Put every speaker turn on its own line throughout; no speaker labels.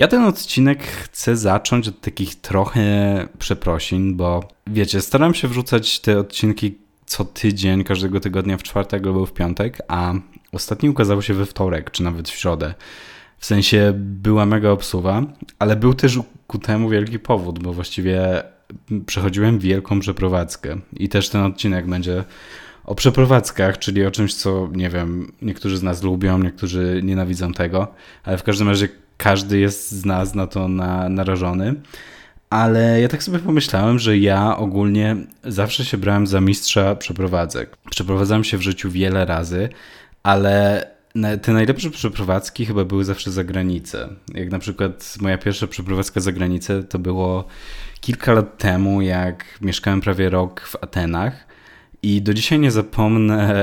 Ja ten odcinek chcę zacząć od takich trochę przeprosin, bo wiecie, staram się wrzucać te odcinki co tydzień, każdego tygodnia w czwartek albo w piątek, a ostatni ukazał się we wtorek, czy nawet w środę. W sensie była mega obsuwa, ale był też ku temu wielki powód, bo właściwie przechodziłem wielką przeprowadzkę i też ten odcinek będzie o przeprowadzkach, czyli o czymś, co nie wiem, niektórzy z nas lubią, niektórzy nienawidzą tego, ale w każdym razie każdy jest z nas na to na, narażony. Ale ja tak sobie pomyślałem, że ja ogólnie zawsze się brałem za mistrza przeprowadzek. Przeprowadzałem się w życiu wiele razy, ale te najlepsze przeprowadzki chyba były zawsze za granicę. Jak na przykład moja pierwsza przeprowadzka za granicę to było kilka lat temu, jak mieszkałem prawie rok w Atenach i do dzisiaj nie zapomnę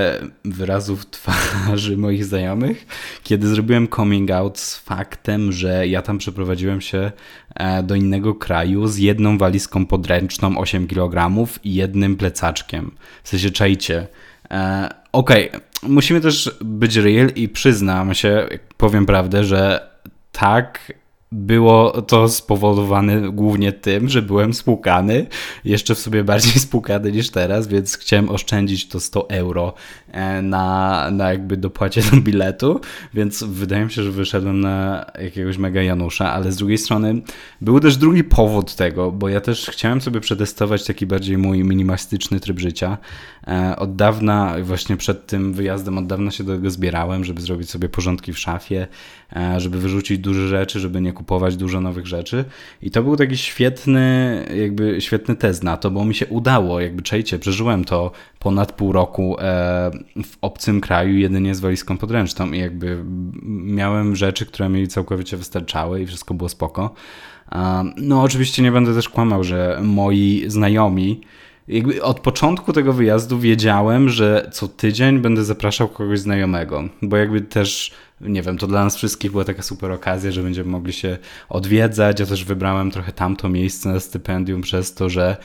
wyrazów twarzy moich znajomych, kiedy zrobiłem coming out z faktem, że ja tam przeprowadziłem się e, do innego kraju z jedną walizką podręczną 8 kg i jednym plecaczkiem. W sensie czajcie. E, okej, okay. musimy też być real i przyznam się, powiem prawdę, że tak było to spowodowane głównie tym, że byłem spłukany, jeszcze w sobie bardziej spłukany niż teraz, więc chciałem oszczędzić to 100 euro na, na jakby dopłacie do biletu, więc wydaje mi się, że wyszedłem na jakiegoś mega Janusza, ale z drugiej strony był też drugi powód tego, bo ja też chciałem sobie przetestować taki bardziej mój minimalistyczny tryb życia. E, od dawna, właśnie przed tym wyjazdem, od dawna się do tego zbierałem, żeby zrobić sobie porządki w szafie, e, żeby wyrzucić duże rzeczy, żeby nie kupować dużo nowych rzeczy. I to był taki świetny, jakby świetny test na to, bo mi się udało, jakby czejcie, przeżyłem to ponad pół roku e, w obcym kraju jedynie z walizką podręczną i jakby miałem rzeczy, które mi całkowicie wystarczały i wszystko było spoko. No oczywiście nie będę też kłamał, że moi znajomi jakby od początku tego wyjazdu wiedziałem, że co tydzień będę zapraszał kogoś znajomego, bo jakby też, nie wiem, to dla nas wszystkich była taka super okazja, że będziemy mogli się odwiedzać. Ja też wybrałem trochę tamto miejsce na stypendium przez to, że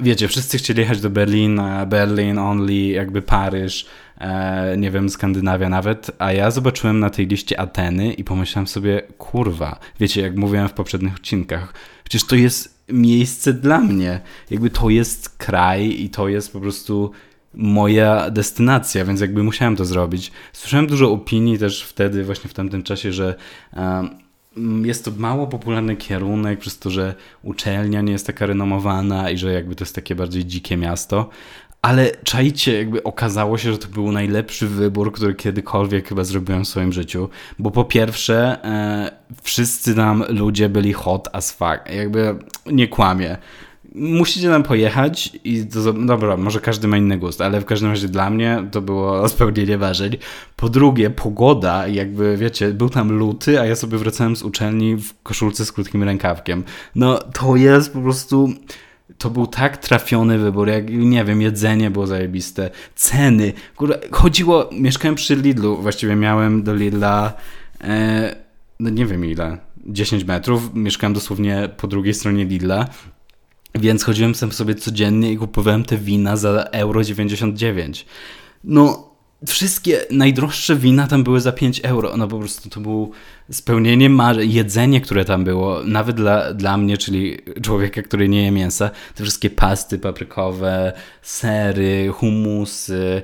wiecie, wszyscy chcieli jechać do Berlina, Berlin only, jakby Paryż, e, nie wiem, Skandynawia nawet, a ja zobaczyłem na tej liście Ateny i pomyślałem sobie, kurwa, wiecie, jak mówiłem w poprzednich odcinkach, przecież to jest miejsce dla mnie. Jakby to jest kraj i to jest po prostu moja destynacja, więc jakby musiałem to zrobić. Słyszałem dużo opinii też wtedy, właśnie w tamtym czasie, że jest to mało popularny kierunek, przez to, że uczelnia nie jest taka renomowana i że jakby to jest takie bardziej dzikie miasto, ale czajcie, jakby okazało się, że to był najlepszy wybór, który kiedykolwiek chyba zrobiłem w swoim życiu. Bo po pierwsze, e, wszyscy tam ludzie byli hot as fuck. Jakby nie kłamie. Musicie tam pojechać i to, dobra, może każdy ma inny gust, ale w każdym razie dla mnie to było spełnienie marzeń. Po drugie, pogoda, jakby wiecie, był tam luty, a ja sobie wracałem z uczelni w koszulce z krótkim rękawkiem. No to jest po prostu to był tak trafiony wybór, jak nie wiem, jedzenie było zajebiste, ceny, kurde, chodziło, mieszkałem przy Lidlu, właściwie miałem do Lidla, e, no nie wiem ile, 10 metrów, mieszkałem dosłownie po drugiej stronie Lidla, więc chodziłem sam sobie codziennie i kupowałem te wina za euro 99. No, wszystkie najdroższe wina tam były za 5 euro. No po prostu to było spełnienie marzeń. Jedzenie, które tam było, nawet dla, dla mnie, czyli człowieka, który nie je mięsa, te wszystkie pasty paprykowe, sery, humusy,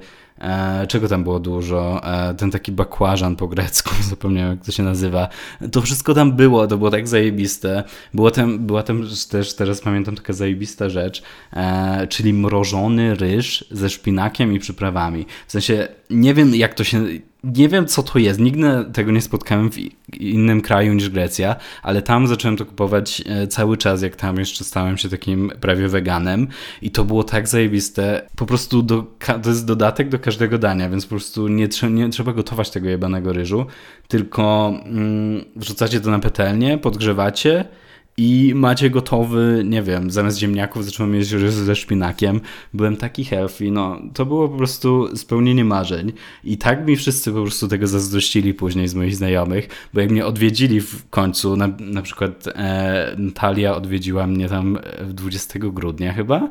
czego tam było dużo? E, ten taki bakłażan po grecku, zapomniałem jak to się nazywa. To wszystko tam było, to było tak zajebiste. Było tam, była tam też, teraz pamiętam, taka zajebista rzecz, e, czyli mrożony ryż ze szpinakiem i przyprawami. W sensie, nie wiem jak to się nie wiem, co to jest. Nigdy tego nie spotkałem w innym kraju niż Grecja, ale tam zacząłem to kupować e, cały czas, jak tam jeszcze stałem się takim prawie weganem i to było tak zajebiste. Po prostu do, to jest dodatek do każdego dania, więc po prostu nie, nie trzeba gotować tego jebanego ryżu, tylko mm, wrzucacie to na petelnię, podgrzewacie i macie gotowy, nie wiem, zamiast ziemniaków zacząłem jeść ryż ze szpinakiem. Byłem taki healthy, no to było po prostu spełnienie marzeń. I tak mi wszyscy po prostu tego zazdrościli później z moich znajomych, bo jak mnie odwiedzili w końcu, na, na przykład e, Natalia odwiedziła mnie tam 20 grudnia chyba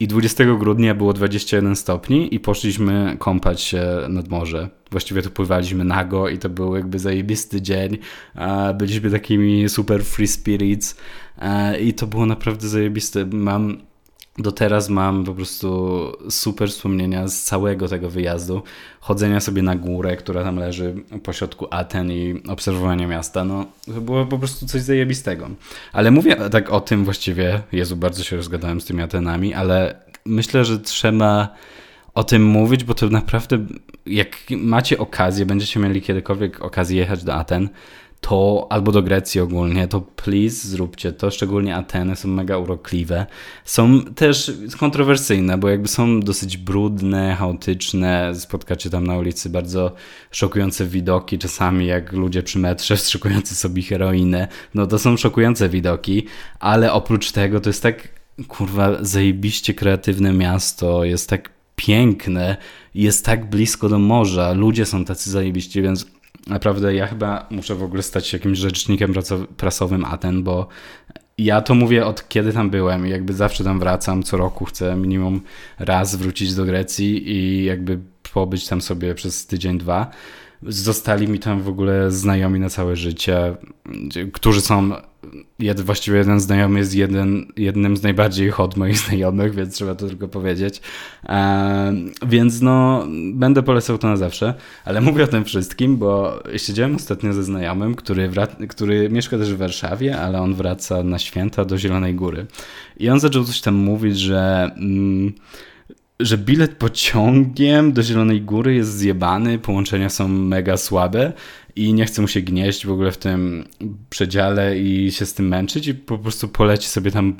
I 20 grudnia było 21 stopni i poszliśmy kąpać się nad morze. Właściwie to pływaliśmy nago i to był jakby zajebisty dzień. Byliśmy takimi super free spirits i to było naprawdę zajebiste. Mam do teraz mam po prostu super wspomnienia z całego tego wyjazdu. Chodzenia sobie na górę, która tam leży pośrodku Aten i obserwowania miasta. No, to było po prostu coś zajebistego. Ale mówię tak o tym właściwie, Jezu, bardzo się rozgadałem z tymi Atenami, ale myślę, że trzeba o tym mówić, bo to naprawdę, jak macie okazję, będziecie mieli kiedykolwiek okazję jechać do Aten, to albo do Grecji ogólnie, to please zróbcie to, szczególnie Ateny są mega urokliwe. Są też kontrowersyjne, bo jakby są dosyć brudne, chaotyczne, spotkacie tam na ulicy bardzo szokujące widoki, czasami jak ludzie przy metrze wstrzykujący sobie heroinę, no to są szokujące widoki, ale oprócz tego to jest tak, kurwa, zajebiście kreatywne miasto, jest tak piękne, jest tak blisko do morza, ludzie są tacy zajebiści, więc Naprawdę ja chyba muszę w ogóle stać się jakimś rzecznikiem prasowym Aten, bo ja to mówię od kiedy tam byłem i jakby zawsze tam wracam, co roku chcę minimum raz wrócić do Grecji i jakby pobyć tam sobie przez tydzień, dwa. Zostali mi tam w ogóle znajomi na całe życie, którzy są jed, właściwie jeden znajomy jest jeden, jednym z najbardziej hot moich znajomych, więc trzeba to tylko powiedzieć. E, więc no, będę polecał to na zawsze, ale mówię o tym wszystkim, bo siedziałem ostatnio ze znajomym, który, który mieszka też w Warszawie, ale on wraca na święta do Zielonej Góry. I on zaczął coś tam mówić, że... Mm, że bilet pociągiem do Zielonej Góry jest zjebany, połączenia są mega słabe i nie chce mu się gnieść w ogóle w tym przedziale i się z tym męczyć i po prostu poleci sobie tam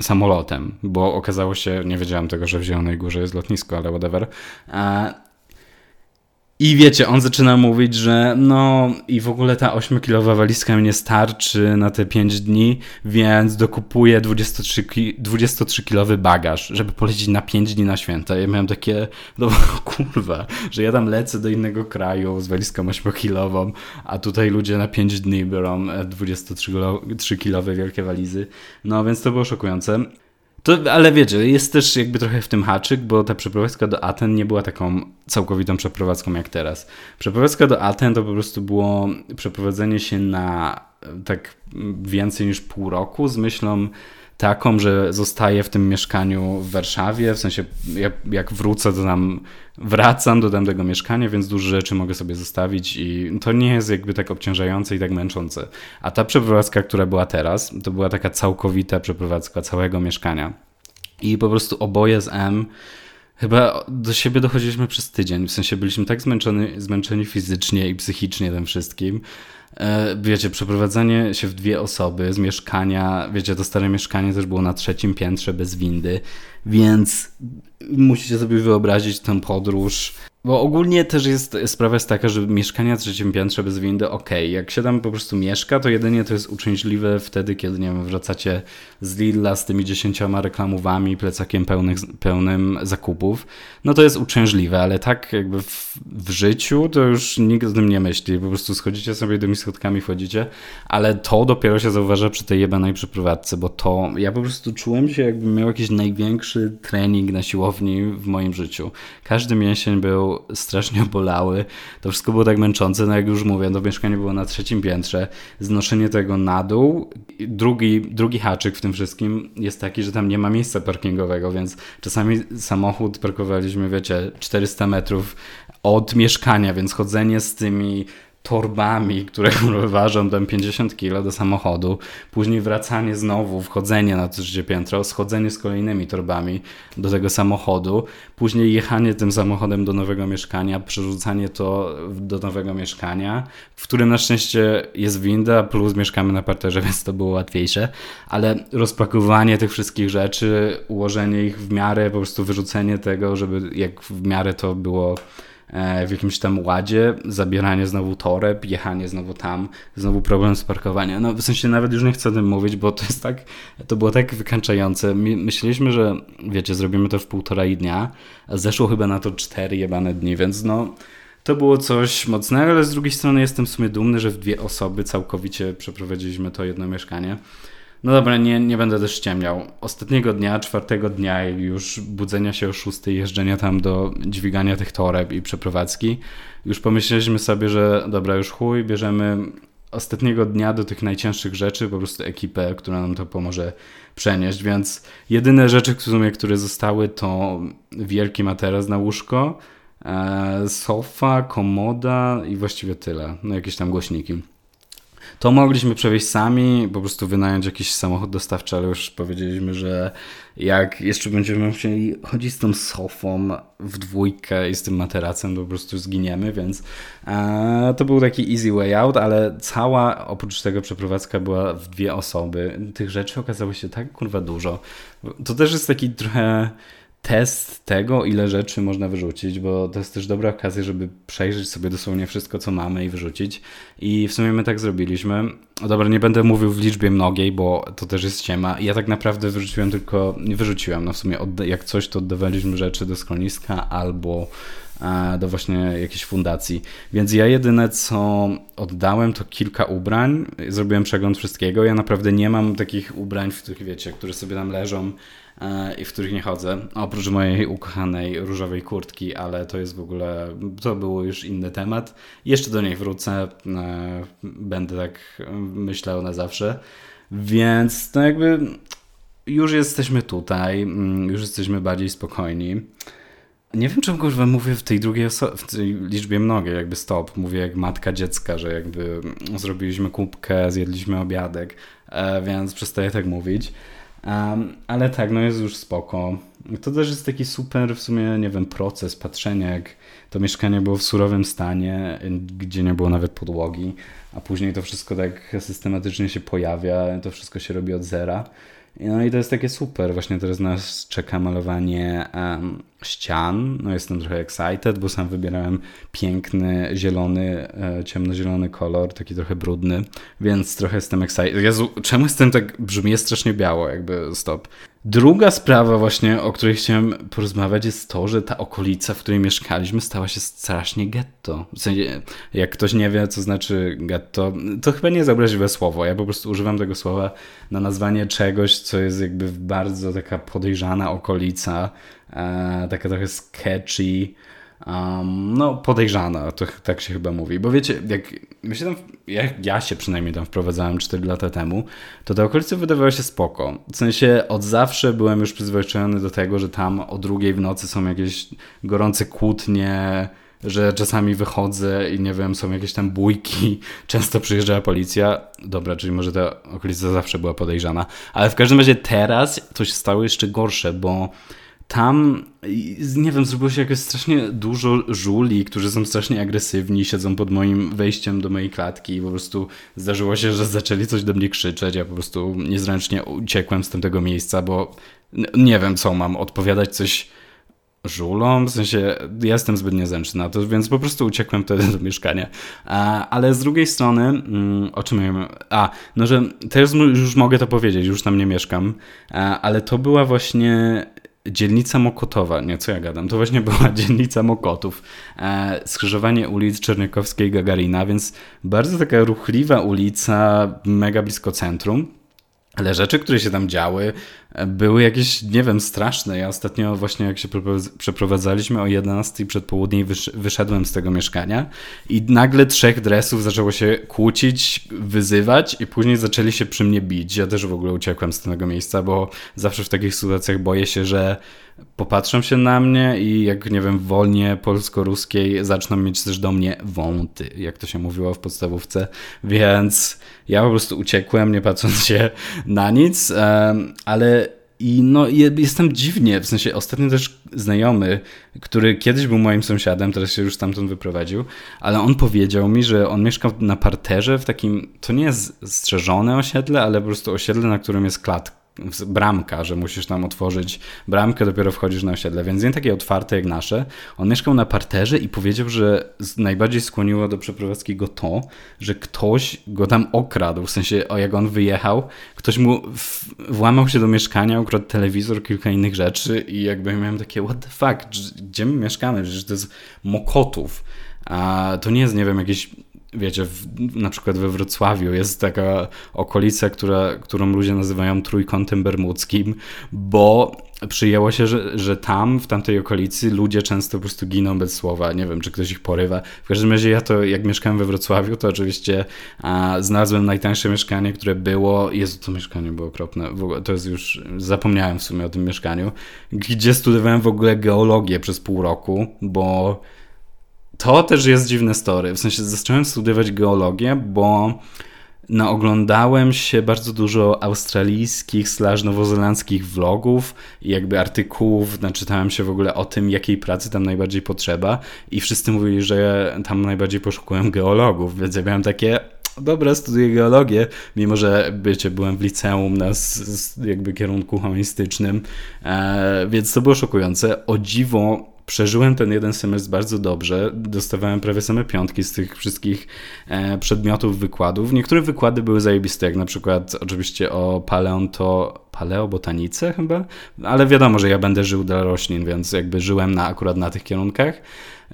samolotem, bo okazało się, nie wiedziałem tego, że w Zielonej Górze jest lotnisko, ale whatever. I wiecie, on zaczyna mówić, że no i w ogóle ta 8-kilowa walizka mi nie starczy na te 5 dni, więc dokupuję 23-kilowy bagaż, żeby polecieć na 5 dni na święta. Ja miałem takie, no kurwa, że ja tam lecę do innego kraju z walizką 8-kilową, a tutaj ludzie na 5 dni biorą 23-kilowe wielkie walizy. No więc to było szokujące. To, ale wiecie, jest też jakby trochę w tym haczyk, bo ta przeprowadzka do Aten nie była taką całkowitą przeprowadzką jak teraz. Przeprowadzka do Aten to po prostu było przeprowadzenie się na tak więcej niż pół roku z myślą taką, że zostaję w tym mieszkaniu w Warszawie, w sensie jak, jak wrócę, to tam wracam do tamtego mieszkania, więc dużo rzeczy mogę sobie zostawić i to nie jest jakby tak obciążające i tak męczące. A ta przeprowadzka, która była teraz, to była taka całkowita przeprowadzka całego mieszkania. I po prostu oboje z M Chyba do siebie dochodziliśmy przez tydzień, w sensie byliśmy tak zmęczeni, zmęczeni fizycznie i psychicznie tym wszystkim, wiecie, przeprowadzanie się w dwie osoby z mieszkania, wiecie, to stare mieszkanie też było na trzecim piętrze bez windy, więc musicie sobie wyobrazić tę podróż. Bo ogólnie też jest, sprawa jest taka, że mieszkania trzecim piętrze bez windy, ok, jak się tam po prostu mieszka, to jedynie to jest uczęśliwe wtedy, kiedy, nie wiem, wracacie z Lidla z tymi dziesięcioma reklamowami, plecakiem pełnych, pełnym zakupów, no to jest uczęśliwe, ale tak jakby w, w życiu to już nikt o tym nie myśli, po prostu schodzicie sobie tymi schodkami, wchodzicie, ale to dopiero się zauważa przy tej jebanej przeprowadzce, bo to, ja po prostu czułem się jakbym miał jakiś największy trening na siłowni w moim życiu. Każdy mięsień był strasznie bolały. To wszystko było tak męczące, no jak już mówię, to mieszkanie było na trzecim piętrze. Znoszenie tego na dół. Drugi, drugi haczyk w tym wszystkim jest taki, że tam nie ma miejsca parkingowego, więc czasami samochód parkowaliśmy, wiecie, 400 metrów od mieszkania, więc chodzenie z tymi torbami, które ważą tam 50 kg do samochodu, później wracanie znowu, wchodzenie na trzecie piętro, schodzenie z kolejnymi torbami do tego samochodu, później jechanie tym samochodem do nowego mieszkania, przerzucanie to do nowego mieszkania, w którym na szczęście jest winda, plus mieszkamy na parterze, więc to było łatwiejsze, ale rozpakowanie tych wszystkich rzeczy, ułożenie ich w miarę, po prostu wyrzucenie tego, żeby jak w miarę to było w jakimś tam ładzie, zabieranie znowu toreb, jechanie znowu tam, znowu problem z parkowaniem. No w sensie nawet już nie chcę o tym mówić, bo to jest tak, to było tak wykańczające. Myśleliśmy, że wiecie, zrobimy to w półtora dnia, a zeszło chyba na to cztery jebane dni, więc no to było coś mocnego, ale z drugiej strony jestem w sumie dumny, że w dwie osoby całkowicie przeprowadziliśmy to jedno mieszkanie. No dobra, nie, nie będę też ściemniał. Ostatniego dnia, czwartego dnia już budzenia się o szóstej, jeżdżenia tam do dźwigania tych toreb i przeprowadzki, już pomyśleliśmy sobie, że dobra, już chuj, bierzemy ostatniego dnia do tych najcięższych rzeczy po prostu ekipę, która nam to pomoże przenieść, więc jedyne rzeczy, w sumie, które zostały to wielki materac na łóżko, e, sofa, komoda i właściwie tyle. No jakieś tam głośniki. To mogliśmy przewieźć sami, po prostu wynająć jakiś samochód dostawczy, ale już powiedzieliśmy, że jak jeszcze będziemy musieli chodzić z tą sofą w dwójkę i z tym materacem, to po prostu zginiemy, więc e, to był taki easy way out, ale cała, oprócz tego przeprowadzka była w dwie osoby. Tych rzeczy okazało się tak kurwa dużo. To też jest taki trochę test tego, ile rzeczy można wyrzucić, bo to jest też dobra okazja, żeby przejrzeć sobie dosłownie wszystko, co mamy i wyrzucić. I w sumie my tak zrobiliśmy. Dobra, nie będę mówił w liczbie mnogiej, bo to też jest ściema. Ja tak naprawdę wyrzuciłem tylko, nie wyrzuciłem, no w sumie jak coś, to oddawaliśmy rzeczy do schroniska albo e, do właśnie jakiejś fundacji. Więc ja jedyne co oddałem to kilka ubrań, zrobiłem przegląd wszystkiego. Ja naprawdę nie mam takich ubrań, w których wiecie, które sobie tam leżą i w których nie chodzę. Oprócz mojej ukochanej różowej kurtki, ale to jest w ogóle, to było już inny temat. Jeszcze do niej wrócę, e, będę tak myślał na zawsze. Więc no jakby już jesteśmy tutaj, mm, już jesteśmy bardziej spokojni. Nie wiem, czemu kurwa mówię w tej drugiej w tej liczbie mnogiej, jakby stop. Mówię jak matka dziecka, że jakby zrobiliśmy kubkę, zjedliśmy obiadek, e, więc przestaję tak mówić. Ale tak, no jest już spoko. To też jest taki super w sumie, nie wiem, proces patrzenia, jak to mieszkanie było w surowym stanie, gdzie nie było nawet podłogi, a później to wszystko tak systematycznie się pojawia, to wszystko się robi od zera. No i to jest takie super. Właśnie teraz nas czeka malowanie um, ścian. No jestem trochę excited, bo sam wybierałem piękny, zielony, e, ciemnozielony kolor, taki trochę brudny, więc trochę jestem excited. Jezu, czemu jestem tak, brzmi strasznie biało, jakby stop. Druga sprawa właśnie, o której chciałem porozmawiać jest to, że ta okolica, w której mieszkaliśmy stała się strasznie getto. W sensie, jak ktoś nie wie, co znaczy getto, to chyba nie jest słowo. Ja po prostu używam tego słowa na nazwanie czegoś, co jest jakby bardzo taka podejrzana okolica, e, taka trochę sketchy, um, no podejrzana, to tak się chyba mówi. Bo wiecie, jak, my tam, jak ja się przynajmniej tam wprowadzałem 4 lata temu, to te okolice wydawały się spoko. W sensie od zawsze byłem już przyzwyczajony do tego, że tam o drugiej w nocy są jakieś gorące kłótnie, że czasami wychodzę i nie wiem, są jakieś tam bójki, często przyjeżdżała policja. Dobra, czyli może ta okolica zawsze była podejrzana, ale w każdym razie teraz to się stało jeszcze gorsze, bo tam, nie wiem, zrobiło się jakoś strasznie dużo żuli, którzy są strasznie agresywni, siedzą pod moim wejściem do mojej klatki i po prostu zdarzyło się, że zaczęli coś do mnie krzyczeć, ja po prostu niezręcznie uciekłem z tamtego miejsca, bo nie wiem, co mam, odpowiadać coś żulom, w sensie ja jestem zbyt niezręczny na to, więc po prostu uciekłem wtedy do mieszkania. A, ale z drugiej strony, mm, o czym ja A, no że teraz już mogę to powiedzieć, już tam nie mieszkam, a, ale to była właśnie dzielnica Mokotowa, nie co ja gadam, to właśnie była dzielnica Mokotów, e, skrzyżowanie ulic Czerniakowskiej i Gagarina, więc bardzo taka ruchliwa ulica, mega blisko centrum. Ale rzeczy, które się tam działy, były jakieś, nie wiem, straszne. Ja ostatnio właśnie jak się przeprowadzaliśmy o 11 przed południem wyszedłem z tego mieszkania i nagle trzech dresów zaczęło się kłócić, wyzywać i później zaczęli się przy mnie bić. Ja też w ogóle uciekłem z tego miejsca, bo zawsze w takich sytuacjach boję się, że popatrzą się na mnie i jak, nie wiem, w wolnie polsko-ruskiej zaczną mieć też do mnie wąty, jak to się mówiło w podstawówce, więc ja po prostu uciekłem, nie patrząc się na nic, ale i no jestem dziwnie, w sensie ostatnio też znajomy, który kiedyś był moim sąsiadem, teraz się już stamtąd wyprowadził, ale on powiedział mi, że on mieszkał na parterze w takim, to nie jest strzeżone osiedle, ale po prostu osiedle, na którym jest klatka bramka, że musisz tam otworzyć bramkę, dopiero wchodzisz na osiedle, więc nie takie otwarte jak nasze. On mieszkał na parterze i powiedział, że najbardziej skłoniło do przeprowadzki go to, że ktoś go tam okradł, w sensie o jak on wyjechał, ktoś mu włamał się do mieszkania, ukradł telewizor, kilka innych rzeczy i jakby miałem takie what the fuck, gdzie my mieszkamy, przecież to jest Mokotów, a to nie jest, nie wiem, jakieś wiecie, w, na przykład we Wrocławiu jest taka okolica, która, którą ludzie nazywają trójkątem bermudzkim, bo przyjęło się, że, że tam, w tamtej okolicy ludzie często po prostu giną bez słowa. Nie wiem, czy ktoś ich porywa. W każdym razie ja to, jak mieszkałem we Wrocławiu, to oczywiście a, znalazłem najtańsze mieszkanie, które było... Jezu, to mieszkanie było okropne. W ogóle, to jest już... Zapomniałem w sumie o tym mieszkaniu. Gdzie studiowałem w ogóle geologię przez pół roku, bo to też jest dziwne story. W sensie zacząłem studiować geologię, bo naoglądałem się bardzo dużo australijskich slash nowozelandzkich vlogów i jakby artykułów, naczytałem się w ogóle o tym, jakiej pracy tam najbardziej potrzeba i wszyscy mówili, że tam najbardziej poszukują geologów, więc ja miałem takie dobra, studiuję geologię, mimo że bycie byłem w liceum na jakby kierunku humanistycznym, e, więc to było szokujące. O dziwo przeżyłem ten jeden semestr bardzo dobrze. Dostawałem prawie same piątki z tych wszystkich e, przedmiotów wykładów. Niektóre wykłady były zajebiste, jak na przykład oczywiście o paleonto, paleobotanice chyba, ale wiadomo, że ja będę żył dla roślin, więc jakby żyłem na, akurat na tych kierunkach.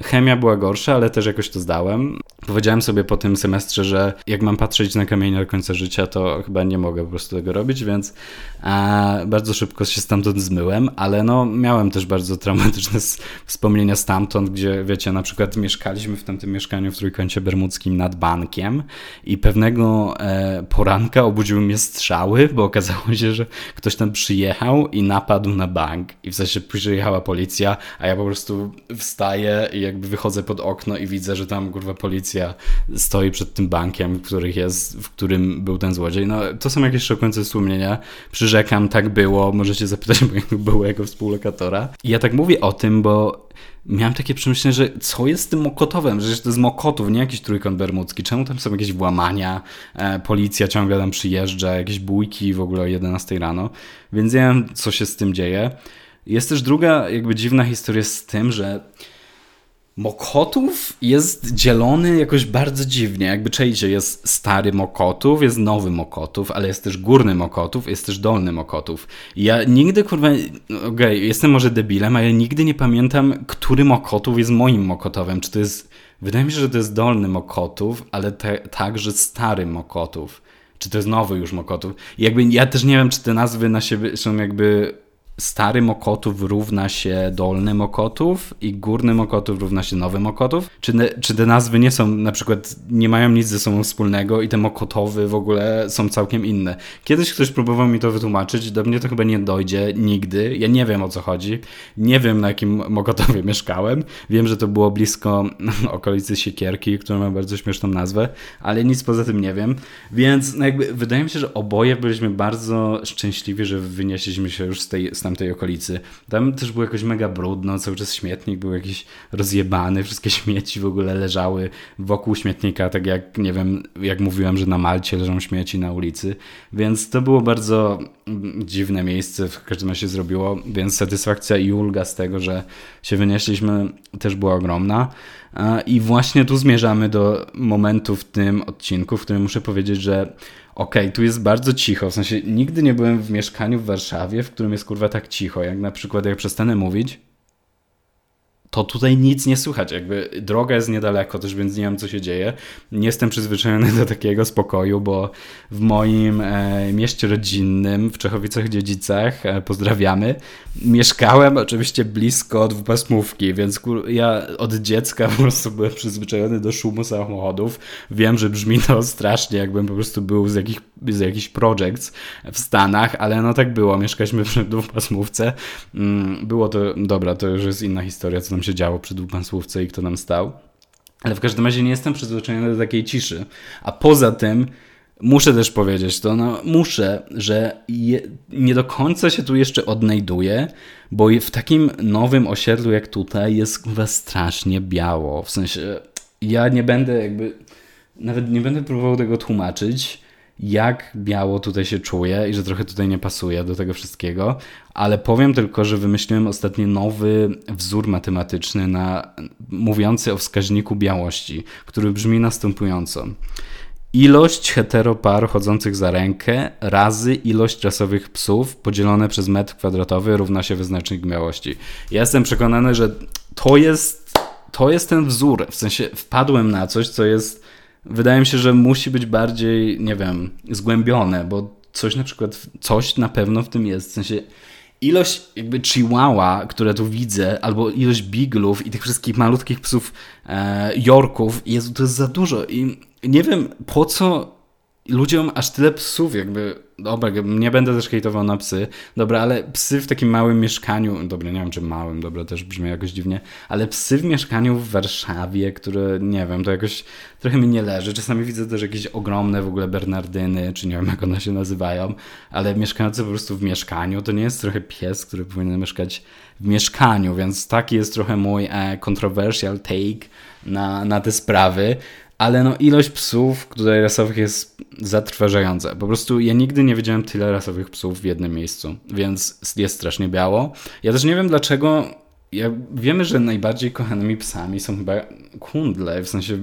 Chemia była gorsza, ale też jakoś to zdałem. Powiedziałem sobie po tym semestrze, że jak mam patrzeć na kamienie do końca życia, to chyba nie mogę po prostu tego robić, więc a, bardzo szybko się stamtąd zmyłem, ale no miałem też bardzo traumatyczne wspomnienia stamtąd, gdzie wiecie, na przykład mieszkaliśmy w tamtym mieszkaniu w Trójkącie Bermudzkim nad bankiem i pewnego e, poranka obudziły mnie strzały, bo okazało się, że ktoś tam przyjechał i napadł na bank i w sensie przyjechała policja, a ja po prostu wstaję i jakby wychodzę pod okno i widzę, że tam kurwa policja stoi przed tym bankiem, których jest, w którym był ten złodziej. No to są jakieś szokujące wspomnienia. Przyrzekam, tak było. Możecie zapytać mojego byłego współlokatora. I ja tak mówię o tym, bo miałem takie przemyślenie, że co jest z tym Mokotowem? Przecież to jest Mokotów, nie jakiś trójkąt bermudzki. Czemu tam są jakieś włamania? E, policja ciągle tam przyjeżdża, jakieś bójki w ogóle o 11 rano. Więc nie wiem, co się z tym dzieje. Jest też druga jakby dziwna historia z tym, że Mokotów jest dzielony jakoś bardzo dziwnie. Jakby czajcie, jest stary Mokotów, jest nowy Mokotów, ale jest też górny Mokotów, jest też dolny Mokotów. ja nigdy, kurwa, okej, okay, jestem może debilem, ale nigdy nie pamiętam, który Mokotów jest moim Mokotowem. Czy to jest, wydaje mi się, że to jest dolny Mokotów, ale te, także stary Mokotów. Czy to jest nowy już Mokotów. I jakby ja też nie wiem, czy te nazwy na siebie są jakby stary Mokotów równa się dolny Mokotów i górny Mokotów równa się nowy Mokotów? Czy, czy te nazwy nie są, na przykład, nie mają nic ze sobą wspólnego i te Mokotowy w ogóle są całkiem inne? Kiedyś ktoś próbował mi to wytłumaczyć, do mnie to chyba nie dojdzie nigdy. Ja nie wiem o co chodzi. Nie wiem na jakim Mokotowie mieszkałem. Wiem, że to było blisko okolicy Siekierki, która ma bardzo śmieszną nazwę, ale nic poza tym nie wiem. Więc no jakby wydaje mi się, że oboje byliśmy bardzo szczęśliwi, że wynieśliśmy się już z tej, z tamtej okolicy. Tam też było jakoś mega brudno, cały czas śmietnik był jakiś rozjebany, wszystkie śmieci w ogóle leżały wokół śmietnika, tak jak, nie wiem, jak mówiłem, że na Malcie leżą śmieci na ulicy, więc to było bardzo dziwne miejsce, w każdym razie zrobiło, więc satysfakcja i ulga z tego, że się wynieśliśmy też była ogromna. I właśnie tu zmierzamy do momentu w tym odcinku, w którym muszę powiedzieć, że okej, okay, tu jest bardzo cicho, w sensie nigdy nie byłem w mieszkaniu w Warszawie, w którym jest kurwa tak cicho, jak na przykład jak przestanę mówić, to tutaj nic nie słychać. Jakby droga jest niedaleko też, więc nie wiem, co się dzieje. Nie jestem przyzwyczajony do takiego spokoju, bo w moim e, mieście rodzinnym w Czechowicach-Dziedzicach, e, pozdrawiamy, mieszkałem oczywiście blisko dwupasmówki, więc kur, ja od dziecka po prostu byłem przyzwyczajony do szumu samochodów. Wiem, że brzmi to strasznie, jakbym po prostu był z, jakich, z jakichś projects w Stanach, ale no tak było. Mieszkaliśmy przy dwupasmówce. Mm, było to, dobra, to już jest inna historia, co się działo przy dwupansłówce i kto tam stał. Ale w każdym razie nie jestem przyzwyczajony do takiej ciszy. A poza tym muszę też powiedzieć to, no muszę, że je, nie do końca się tu jeszcze odnajduję, bo w takim nowym osiedlu jak tutaj jest chyba strasznie biało. W sensie ja nie będę jakby, nawet nie będę próbował tego tłumaczyć, jak biało tutaj się czuję i że trochę tutaj nie pasuje do tego wszystkiego, ale powiem tylko, że wymyśliłem ostatnio nowy wzór matematyczny na, mówiący o wskaźniku białości, który brzmi następująco. Ilość heteropar chodzących za rękę razy ilość rasowych psów podzielone przez metr kwadratowy równa się wyznacznik białości. Ja jestem przekonany, że to jest, to jest ten wzór. W sensie wpadłem na coś, co jest wydaje mi się, że musi być bardziej, nie wiem, zgłębione, bo coś na przykład, coś na pewno w tym jest. W sensie ilość jakby chihuahua, które tu widzę, albo ilość biglów i tych wszystkich malutkich psów e, Yorków, Jezu, to jest za dużo i nie wiem po co ludziom aż tyle psów jakby dobra, nie będę też hejtował na psy, dobra, ale psy w takim małym mieszkaniu, dobra, nie wiem czy małym, dobra, też brzmi jakoś dziwnie, ale psy w mieszkaniu w Warszawie, które, nie wiem, to jakoś trochę mi nie leży. Czasami widzę też jakieś ogromne w ogóle Bernardyny, czy nie wiem jak one się nazywają, ale mieszkające po prostu w mieszkaniu, to nie jest trochę pies, który powinien mieszkać w mieszkaniu, więc taki jest trochę mój e, controversial take na, na te sprawy ale no ilość psów tutaj rasowych jest zatrważająca. Po prostu ja nigdy nie widziałem tyle rasowych psów w jednym miejscu, więc jest strasznie biało. Ja też nie wiem dlaczego ja, wiemy, że najbardziej kochanymi psami są chyba kundle, w sensie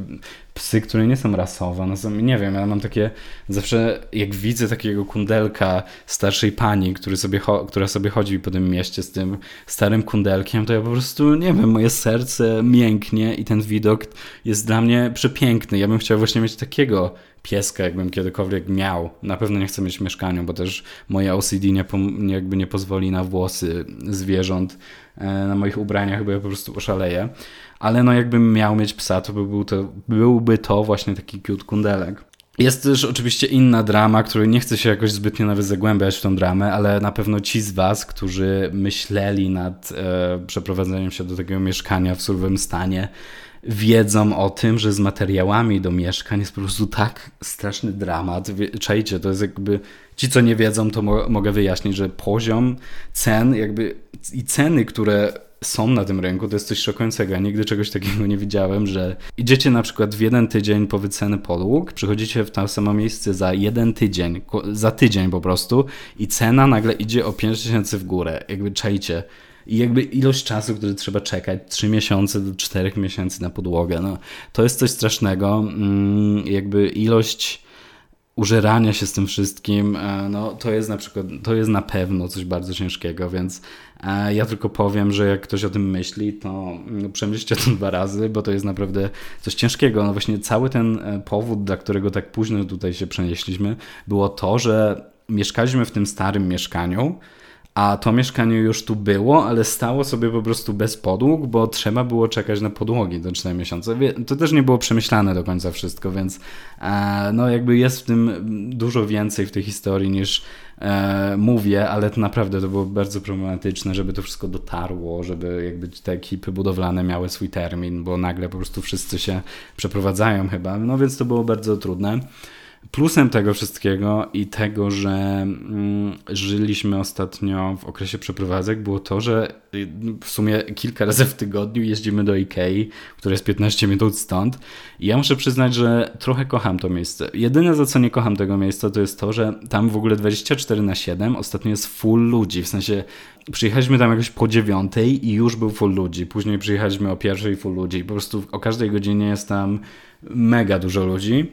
psy, które nie są rasowe, no są, nie wiem, ja mam takie, zawsze jak widzę takiego kundelka starszej pani, który sobie która sobie chodzi po tym mieście z tym starym kundelkiem, to ja po prostu, nie wiem, moje serce mięknie i ten widok jest dla mnie przepiękny. Ja bym chciał właśnie mieć takiego pieska, jakbym kiedykolwiek miał. Na pewno nie chcę mieć w mieszkaniu, bo też moje OCD nie, jakby nie pozwoli na włosy zwierząt e, na moich ubraniach, bo ja po prostu oszaleję. Ale no jakbym miał mieć psa, to, by był to byłby to właśnie taki cute kundelek. Jest też oczywiście inna drama, której nie chcę się jakoś zbytnio nawet zagłębiać w tą dramę, ale na pewno ci z Was, którzy myśleli nad e, przeprowadzeniem się do tego mieszkania w surowym stanie, wiedzą o tym, że z materiałami do mieszkań jest po prostu tak straszny dramat. Czajcie, to jest jakby, ci co nie wiedzą, to mo mogę wyjaśnić, że poziom cen jakby i ceny, które są na tym rynku, to jest coś szokującego. Ja nigdy czegoś takiego nie widziałem, że idziecie na przykład w jeden tydzień po wycenę podłóg, przychodzicie w to samo miejsce za jeden tydzień, za tydzień po prostu i cena nagle idzie o 5000 w górę. Jakby czajcie. I jakby ilość czasu, który trzeba czekać, 3 miesiące do 4 miesięcy na podłogę, no, to jest coś strasznego. Mm, jakby ilość użerania się z tym wszystkim, e, no to jest na przykład, to jest na pewno coś bardzo ciężkiego, więc e, ja tylko powiem, że jak ktoś o tym myśli, to mm, przemyślcie to dwa razy, bo to jest naprawdę coś ciężkiego. No właśnie cały ten e, powód, dla którego tak późno tutaj się przenieśliśmy, było to, że mieszkaliśmy w tym starym mieszkaniu, a to mieszkanie już tu było, ale stało sobie po prostu bez podłóg, bo trzeba było czekać na podłogi do 4 miesiące. To też nie było przemyślane do końca wszystko, więc e, no jakby jest w tym dużo więcej w tej historii niż e, mówię, ale to naprawdę to było bardzo problematyczne, żeby to wszystko dotarło, żeby jakby te ekipy budowlane miały swój termin, bo nagle po prostu wszyscy się przeprowadzają chyba, no więc to było bardzo trudne. Plusem tego wszystkiego i tego, że mm, żyliśmy ostatnio w okresie przeprowadzek, było to, że y, w sumie kilka razy w tygodniu jeździmy do Ikei, które jest 15 minut stąd. I ja muszę przyznać, że trochę kocham to miejsce. Jedyne za co nie kocham tego miejsca, to jest to, że tam w ogóle 24 na 7 ostatnio jest full ludzi. W sensie przyjechaliśmy tam jakoś po dziewiątej i już był full ludzi. Później przyjechaliśmy o pierwszej full ludzi. Po prostu o każdej godzinie jest tam mega dużo ludzi.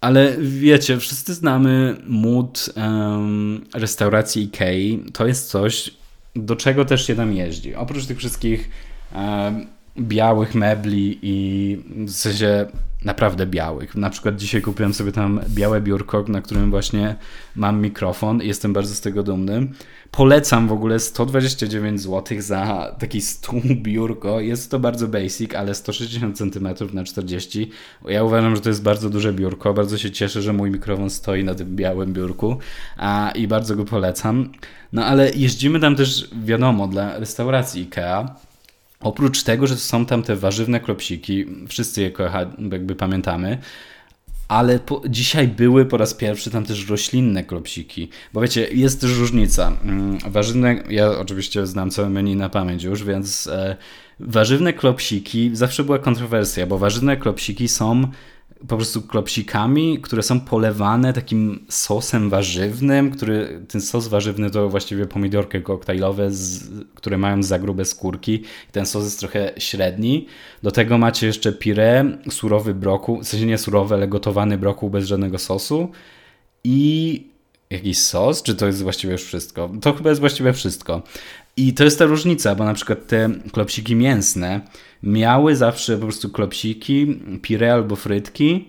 Ale wiecie, wszyscy znamy mód um, restauracji Ikei. To jest coś, do czego też się tam jeździ. Oprócz tych wszystkich um, białych mebli i w sensie naprawdę białych. Na przykład dzisiaj kupiłem sobie tam białe biurko, na którym właśnie mam mikrofon i jestem bardzo z tego dumny. Polecam w ogóle 129 zł za taki stół biurko. Jest to bardzo basic, ale 160 cm na 40. Ja uważam, że to jest bardzo duże biurko. Bardzo się cieszę, że mój mikrofon stoi na tym białym biurku a, i bardzo go polecam. No ale jeździmy tam też, wiadomo, dla restauracji IKEA Oprócz tego, że są tam te warzywne klopsiki, wszyscy je kocha, jakby pamiętamy, ale po, dzisiaj były po raz pierwszy tam też roślinne klopsiki, bo wiecie, jest też różnica. Mm, warzywne, ja oczywiście znam całe menu na pamięć już, więc e, warzywne klopsiki, zawsze była kontrowersja, bo warzywne klopsiki są po prostu klopsikami, które są polewane takim sosem warzywnym, który ten sos warzywny to właściwie pomidorki koktajlowe, z, które mają za grube skórki. Ten sos jest trochę średni. Do tego macie jeszcze pire, surowy brokuł, w sensie nie surowy, ale gotowany brokuł bez żadnego sosu i jakiś sos, czy to jest właściwie już wszystko? To chyba jest właściwie wszystko. I to jest ta różnica, bo na przykład te klopsiki mięsne miały zawsze po prostu klopsiki, pire albo frytki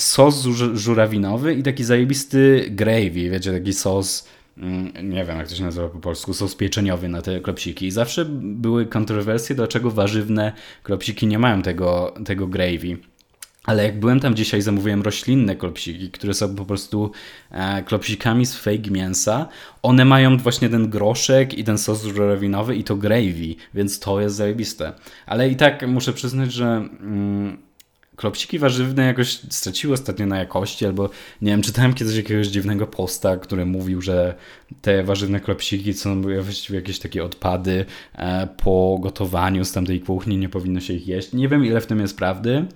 sos żur- żurawinowy i taki zajebisty gravy, wiecie, taki sos mm, nie wiem jak to się nazywa po polsku, sos pieczeniowy na te klopsiki. I zawsze były kontrowersje, dlaczego warzywne klopsiki nie mają tego, tego gravy. Ale jak byłem tam dzisiaj, zamówiłem roślinne klopsiki, które są po prostu e, klopsikami z fake mięsa. One mają właśnie ten groszek i ten sos żurawinowy i to gravy, więc to jest zajebiste. Ale i tak muszę przyznać, że mm, klopsiki warzywne jakoś straciły ostatnio na jakości, albo nie wiem, czytałem kiedyś jakiegoś dziwnego posta, który mówił, że te warzywne klopsiki są właściwie jakieś takie odpady e, po gotowaniu z tamtej kuchni, nie powinno się ich jeść. Nie wiem, ile w tym jest prawdy.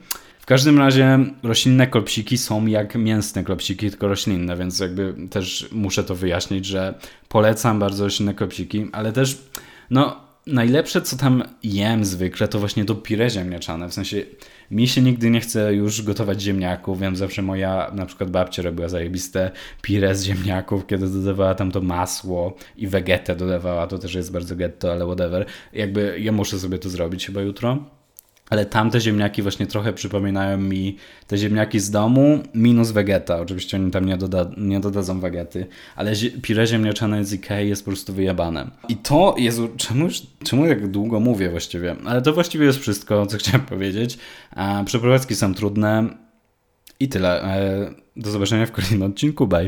W każdym razie roślinne klopsiki są jak mięsne klopsiki, tylko roślinne, więc jakby też muszę to wyjaśnić, że polecam bardzo roślinne klopsiki, ale też no najlepsze co tam jem zwykle to właśnie to pire ziemniaczane, w sensie mi się nigdy nie chce już gotować ziemniaków, wiem zawsze moja na przykład babcia robiła zajebiste pire z ziemniaków, kiedy dodawała tam to masło i wegetę dodawała, to też jest bardzo getto, ale whatever, jakby ja muszę sobie to zrobić chyba jutro. Ale tamte ziemniaki właśnie trochę przypominają mi te ziemniaki z domu minus wegeta. Oczywiście oni tam nie, doda nie dodadzą wegety, ale zi pire ziemniaczane z Ikei jest po prostu wyjebane. I to, Jezu, czemu, czemu tak długo mówię właściwie? Ale to właściwie jest wszystko, co chciałem powiedzieć. A przeprowadzki są trudne i tyle. E, do zobaczenia w kolejnym odcinku. Bye.